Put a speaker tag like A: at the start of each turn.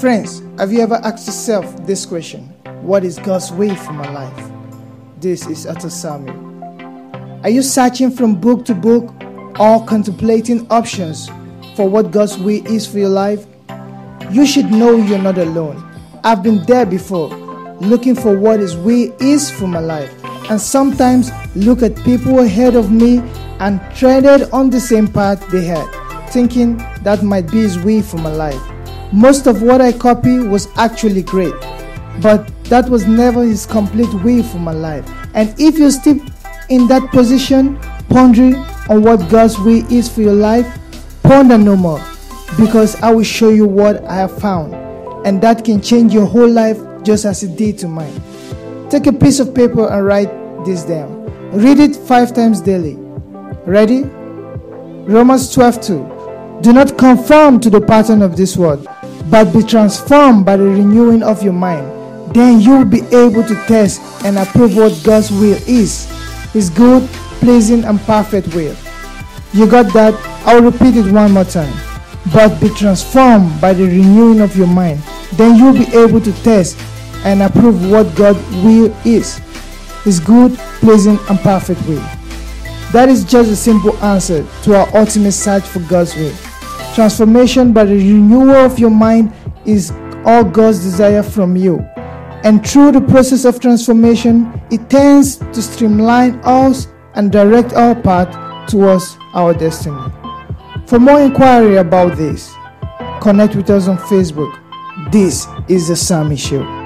A: Friends, have you ever asked yourself this question? What is God's way for my life? This is Attah Samuel. Are you searching from book to book or contemplating options for what God's way is for your life? You should know you're not alone. I've been there before, looking for what His way is for my life, and sometimes look at people ahead of me and treaded on the same path they had, thinking that might be His way for my life. Most of what I copy was actually great, but that was never His complete way for my life. And if you're still in that position, pondering on what God's way is for your life, ponder no more, because I will show you what I have found, and that can change your whole life just as it did to mine. Take a piece of paper and write this down. Read it five times daily. Ready? Romans 12 2. Do not conform to the pattern of this world, but be transformed by the renewing of your mind. Then you will be able to test and approve what God's will is His good, pleasing, and perfect will. You got that? I'll repeat it one more time. But be transformed by the renewing of your mind. Then you'll be able to test and approve what God's will is His good, pleasing, and perfect will. That is just a simple answer to our ultimate search for God's will. Transformation by the renewal of your mind is all God's desire from you. And through the process of transformation, it tends to streamline us and direct our path towards our destiny. For more inquiry about this, connect with us on Facebook. This is the Sami Show.